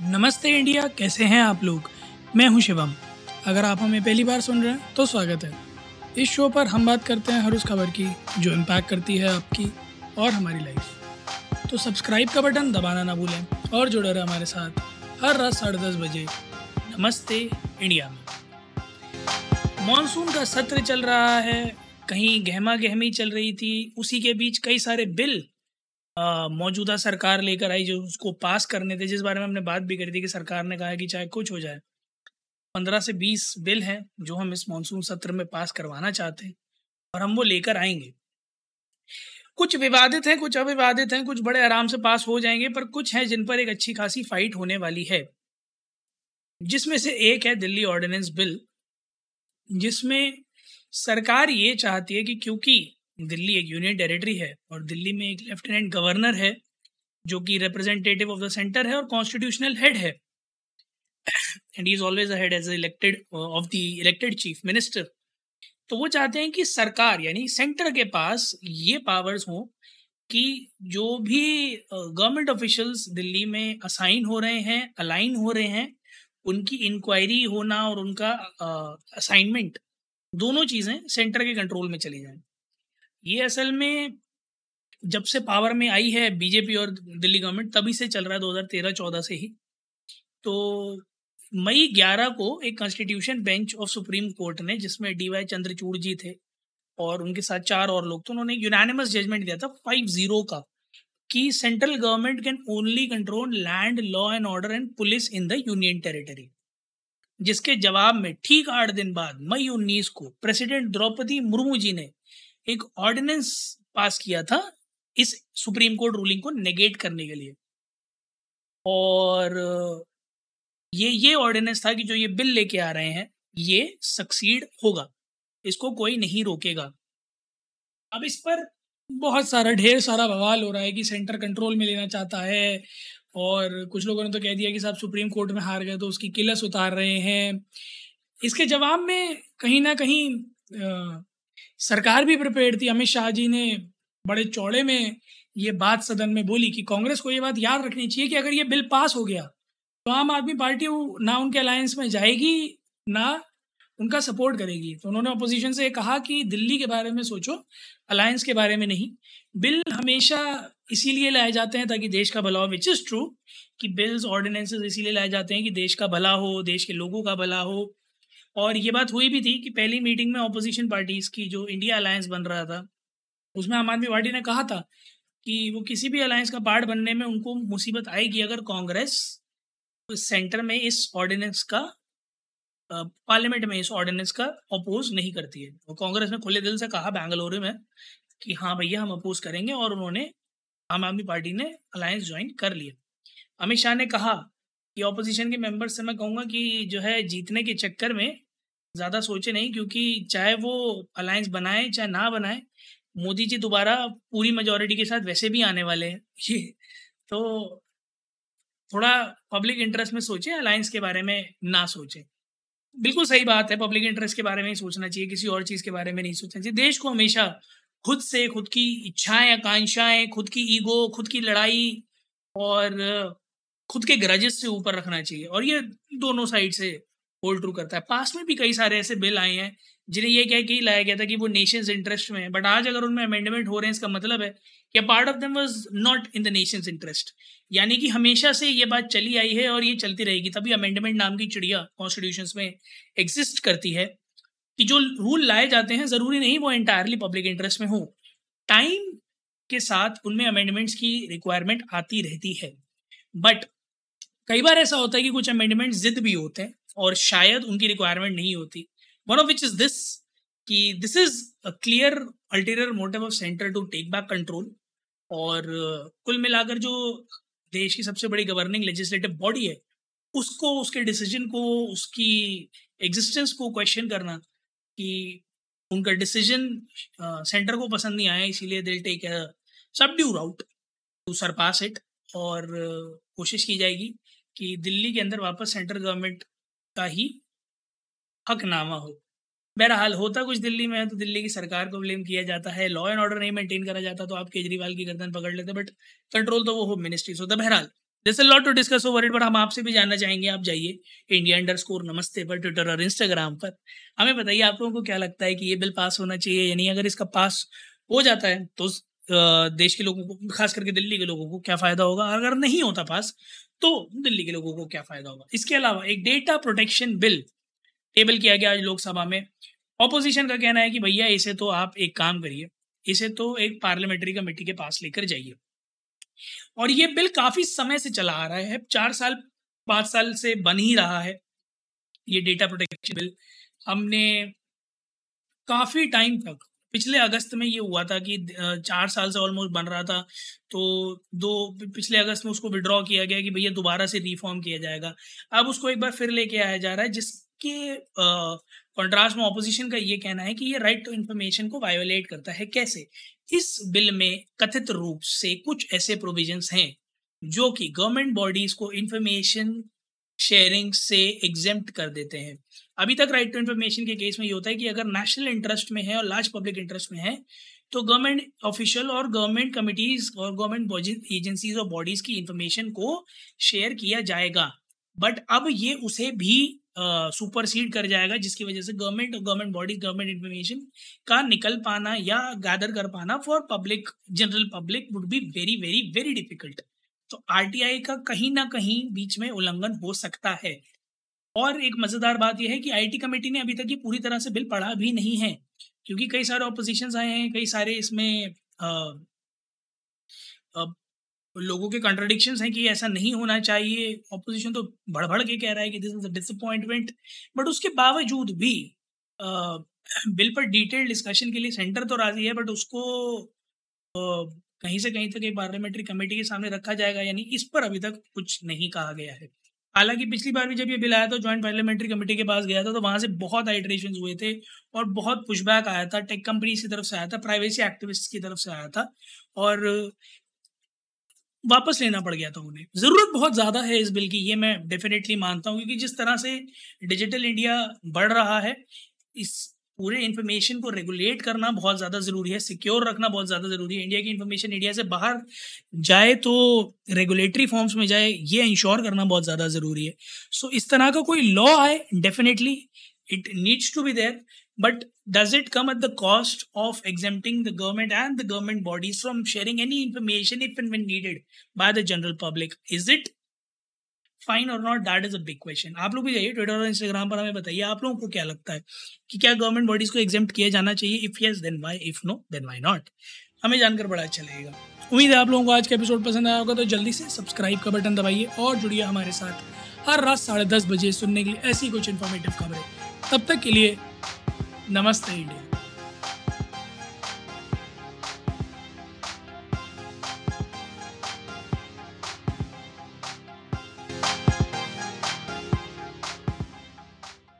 नमस्ते इंडिया, कैसे हैं आप लोग? मैं हूँ शिवम। अगर आप हमें पहली बार सुन रहे हैं तो स्वागत है। इस शो पर हम बात करते हैं हर उस खबर की, जो इम्पैक्ट करती है आपकी और हमारी लाइफ तो सब्सक्राइब का बटन दबाना ना भूलें और जुड़े रहे हमारे साथ हर रात साढ़े दस बजे। नमस्ते इंडिया में। मानसून का सत्र चल रहा है, कहीं गहमा गहमी चल रही थी, उसी के बीच कई सारे बिल मौजूदा सरकार लेकर आई जो उसको पास करने थे, जिस बारे में हमने बात भी करी थी कि सरकार ने कहा है कि चाहे कुछ हो जाए। पंद्रह से बीस बिल हैं जो हम इस मानसून सत्र में पास करवाना चाहते हैं और हम वो लेकर आएँगे। कुछ विवादित हैं, कुछ अविवादित हैं, कुछ बड़े आराम से पास हो जाएँगे, पर कुछ हैं जिन पर एक अच्छी खासी फाइट होने वाली है। जिसमें से एक है दिल्ली ऑर्डिनेंस बिल, जिसमें सरकार ये चाहती है कि क्योंकि दिल्ली एक यूनियन टेरिटरी है और दिल्ली में एक लेफ्टिनेंट गवर्नर है जो कि रिप्रेजेंटेटिव ऑफ़ द सेंटर है और कॉन्स्टिट्यूशनल हेड है। And is always head as elected of the elected chief minister तो वो चाहते हैं कि सरकार यानी सेंटर के पास ये पावर्स हों कि जो भी गवर्नमेंट uh, ऑफिशियल्स दिल्ली में असाइन हो रहे हैं अलाइन हो रहे हैं उनकी इंक्वायरी होना और उनका असाइनमेंट uh, दोनों चीज़ें सेंटर के कंट्रोल में चली जाएँ। ये असल में जब से पावर में आई है बीजेपी और दिल्ली गवर्नमेंट तभी से चल रहा है 2013-14 से ही। तो मई 11 को एक constitution bench of supreme court ने, जिसमें डी वाई चंद्रचूड़ जी थे और उनके साथ चार और लोग तो उन्होंने यूनानिमस जजमेंट दिया था फाइव ज़ीरो का कि central government can only control land law and order and police in the union territory जिसके जवाब में ठीक आठ दिन बाद मई उन्नीस को प्रेसिडेंट द्रौपदी मुर्मू जी ने एक ऑर्डिनेंस पास किया था इस सुप्रीम कोर्ट रूलिंग को नेगेट करने के लिए। और ये ये ऑर्डिनेंस था कि जो ये बिल लेके आ रहे हैं, ये सक्सीड होगा। इसको कोई नहीं रोकेगा। अब इस पर बहुत सारा, ढेर सारा बवाल हो रहा है कि सेंटर कंट्रोल में लेना चाहता है और कुछ लोगों ने तो कह दिया कि साहब सुप्रीम कोर्ट में हार गए तो उसकी किलस उतार रहे हैं। इसके जवाब में कहीं ना कहीं सरकार भी प्रिपेयर थी, अमित शाह जी ने बड़े चौड़े में ये बात सदन में बोली कि कांग्रेस को ये बात याद रखनी चाहिए कि अगर ये बिल पास हो गया तो आम आदमी पार्टी ना उनके अलायंस में जाएगी, ना उनका सपोर्ट करेगी। तो उन्होंने अपोजिशन से कहा कि दिल्ली के बारे में सोचो अलायंस के बारे में नहीं। बिल हमेशा इसीलिए लाए जाते हैं ताकि देश का भला हो विच इज़ ट्रू कि बिल्स ऑर्डिनेंसेस इसीलिए लाए जाते हैं कि देश का भला हो, देश के लोगों का भला हो। और ये बात हुई भी थी कि पहली मीटिंग में ऑपोजिशन पार्टीज़ की जो इंडिया अलायंस बन रहा था, उसमें आम आदमी पार्टी ने कहा था कि वो किसी भी अलायंस का पार्ट बनने में उनको मुसीबत आएगी। अगर कांग्रेस सेंटर में इस ऑर्डिनेंस का पार्लियामेंट में इस ऑर्डिनेंस का अपोज नहीं करती है। और कांग्रेस ने खुले दिल से कहा बेंगलुरु में कि हाँ भैया, हम अपोज करेंगे और उन्होंने आम आदमी पार्टी ने अलायंस ज्वाइन कर लिया। अमित शाह ने कहा कि ऑपोजिशन के मेंबर्स से मैं कहूँगा कि जो है, जीतने के चक्कर में ज़्यादा सोचे नहीं क्योंकि चाहे वो अलायंस बनाए चाहे ना बनाए, मोदी जी दोबारा पूरी मेजोरिटी के साथ वैसे भी आने वाले हैं। ये तो थोड़ा पब्लिक इंटरेस्ट में सोचें अलायंस के बारे में ना सोचें। बिल्कुल सही बात है पब्लिक इंटरेस्ट के बारे में ही सोचना चाहिए, किसी और चीज़ के बारे में नहीं सोचना चाहिए। देश को हमेशा खुद से, खुद की इच्छाएँ, आकांक्षाएँ, खुद की ईगो खुद की लड़ाई और खुद के ग्रजेस से ऊपर रखना चाहिए और ये दोनों साइड से होल्ड ट्रू करता है। पास में भी कई सारे ऐसे बिल आए हैं, जिन्हें ये कह के लाया गया था कि वो नेशंस इंटरेस्ट में है। बट आज अगर उनमें अमेंडमेंट हो रहे हैं, इसका मतलब है कि part of them was not in the nation's interest यानी कि हमेशा से ये बात चली आई है और ये चलती रहेगी। तभी अमेंडमेंट नाम की चिड़िया कॉन्स्टिट्यूशन में एग्जिस्ट करती है कि जो रूल लाए जाते हैं, ज़रूरी नहीं वो एंटायरली पब्लिक इंटरेस्ट में हो। टाइम के साथ उनमें अमेंडमेंट्स की रिक्वायरमेंट आती रहती है। बट कई बार ऐसा होता है कि कुछ अमेंडमेंट जिद भी होते हैं और शायद उनकी रिक्वायरमेंट नहीं होती। One of which is this कि this is a clear ulterior motive of centre to take back control और uh, कुल मिलाकर जो देश की सबसे बड़ी गवर्निंग लेजिस्लेटिव बॉडी है उसको उसके डिसीज़न को उसकी एग्जिस्टेंस को क्वेश्चन करना कि उनका डिसीज़न सेंटर uh, को पसंद नहीं आया इसीलिए they'll take subdued route to surpass it और uh, कोशिश की जाएगी कि दिल्ली के अंदर वापस सेंट्रल गवर्नमेंट का ही हकनामा हो। बहरहाल, होता कुछ दिल्ली में तो दिल्ली की सरकार को ब्लेम किया जाता है। लॉ एंड ऑर्डर नहीं मेंटेन करा जाता तो आप केजरीवाल की गर्दन पकड़ लेते बट कंट्रोल तो वो होम मिनिस्ट्री होता बहरहाल जैसे lot to discuss over it पर हम आपसे भी जानना चाहेंगे, आप जाइए इंडिया अंडर स्कोर नमस्ते पर ट्विटर और इंस्टाग्राम पर। हमें बताइए, आप लोगों को क्या लगता है कि ये बिल पास होना चाहिए या नहीं? अगर इसका पास हो जाता है तो देश के लोगों को, खास करके दिल्ली के लोगों को क्या फ़ायदा होगा? अगर नहीं होता पास तो दिल्ली के लोगों को क्या फ़ायदा होगा? इसके अलावा एक डेटा प्रोटेक्शन बिल टेबल किया गया आज लोकसभा में। ऑपोजिशन का कहना है कि भैया, इसे तो आप एक काम करिए, इसे तो एक पार्लियामेंट्री कमेटी के पास लेकर जाइए। और ये बिल काफ़ी समय से चला आ रहा है चार साल, पाँच साल से बन ही रहा है ये डेटा प्रोटेक्शन बिल हमने काफ़ी टाइम तक पिछले अगस्त में ये हुआ था कि चार साल से ऑलमोस्ट बन रहा था तो दो पिछले अगस्त में उसको विड्रॉ किया गया कि भैया दोबारा से रिफॉर्म किया जाएगा। अब उसको एक बार फिर लेके आया जा रहा है, जिसके कॉन्ट्रास्ट में ऑपोजिशन का ये कहना है कि ये राइट टू इन्फॉर्मेशन को वायोलेट करता है। कैसे? इस बिल में कथित रूप से कुछ ऐसे प्रोविजंस हैं, जो कि गवर्नमेंट बॉडीज को इंफॉर्मेशन शेयरिंग से एग्जेम्प्ट कर देते हैं। अभी तक राइट टू इन्फॉर्मेशन के केस में ये होता है कि अगर नेशनल इंटरेस्ट में है और लार्ज पब्लिक इंटरेस्ट में है तो गवर्नमेंट ऑफिशियल और गवर्नमेंट कमिटीज और गवर्नमेंट एजेंसीज और बॉडीज की इंफॉर्मेशन को शेयर किया जाएगा। बट अब ये उसे भी सुपरसीड uh, कर जाएगा जिसकी वजह से गवर्नमेंट और गवर्नमेंट बॉडीज गवर्नमेंट इन्फॉर्मेशन का निकल पाना या गैदर कर पाना for public general public would be very very very difficult तो आरटीआई का कहीं ना कहीं बीच में उल्लंघन हो सकता है। और एक मज़ेदार बात यह है कि आईटी कमेटी ने अभी तक ये पूरी तरह से बिल पढ़ा भी नहीं है क्योंकि कई सारे ऑपोजिशन आए हैं कई सारे इसमें आ, आ, लोगों के कंट्रडिक्शन हैं कि ऐसा नहीं होना चाहिए। ऑपोजिशन तो बढ़ के कह रहा है कि this is a disappointment but उसके बावजूद भी आ, बिल पर डिटेल डिस्कशन के लिए सेंटर तो राज़ी है बट उसको कहीं से कहीं तक एक पार्लियामेंट्री कमेटी के सामने रखा जाएगा, यानी इस पर अभी तक कुछ नहीं कहा गया है। हालाँकि पिछली बार भी जब ये बिल आया था ज्वाइंट पार्लियामेंट्री कमेटी के पास गया था तो वहाँ से बहुत आइट्रेशन हुए थे और बहुत पुशबैक आया था टेक कंपनी की तरफ़ से आया था प्राइवेसी एक्टिविस्ट की तरफ़ से आया था और वापस लेना पड़ गया था उन्हें। ज़रूरत बहुत ज़्यादा है इस बिल की, ये मैं डेफिनेटली मानता हूँ, क्योंकि जिस तरह से डिजिटल इंडिया बढ़ रहा है, इस पूरे इन्फॉर्मेशन को रेगुलेट करना बहुत ज़्यादा ज़रूरी है सिक्योर रखना बहुत ज़्यादा ज़रूरी है। इंडिया की इन्फॉर्मेशन इंडिया से बाहर जाए तो रेगुलेटरी फॉर्म्स में जाए ये इंश्योर करना बहुत ज़्यादा ज़रूरी है। सो so, इस तरह का कोई लॉ आए definitely it needs to be there but does it come at the cost of exempting the government and the government bodies from sharing any information if and needed by the general public is it fine और not that is a big question आप लोग भी जाइए Twitter और Instagram पर, हमें बताइए, आप लोगों को क्या लगता है कि क्या गवर्नमेंट बॉडीज को एग्ज़ाम किया जाना चाहिए? If yes then why if no then why not हमें जानकर बड़ा अच्छा लगेगा। उम्मीद है आप लोगों को आज का एपिसोड पसंद आया होगा तो जल्दी से सब्सक्राइब का बटन दबाइए और जुड़िए हमारे साथ हर रात साढ़े दस बजे सुनने के लिए ऐसी कुछ इन्फॉर्मेटिव खबरें। तब तक के लिए नमस्ते इंडिया।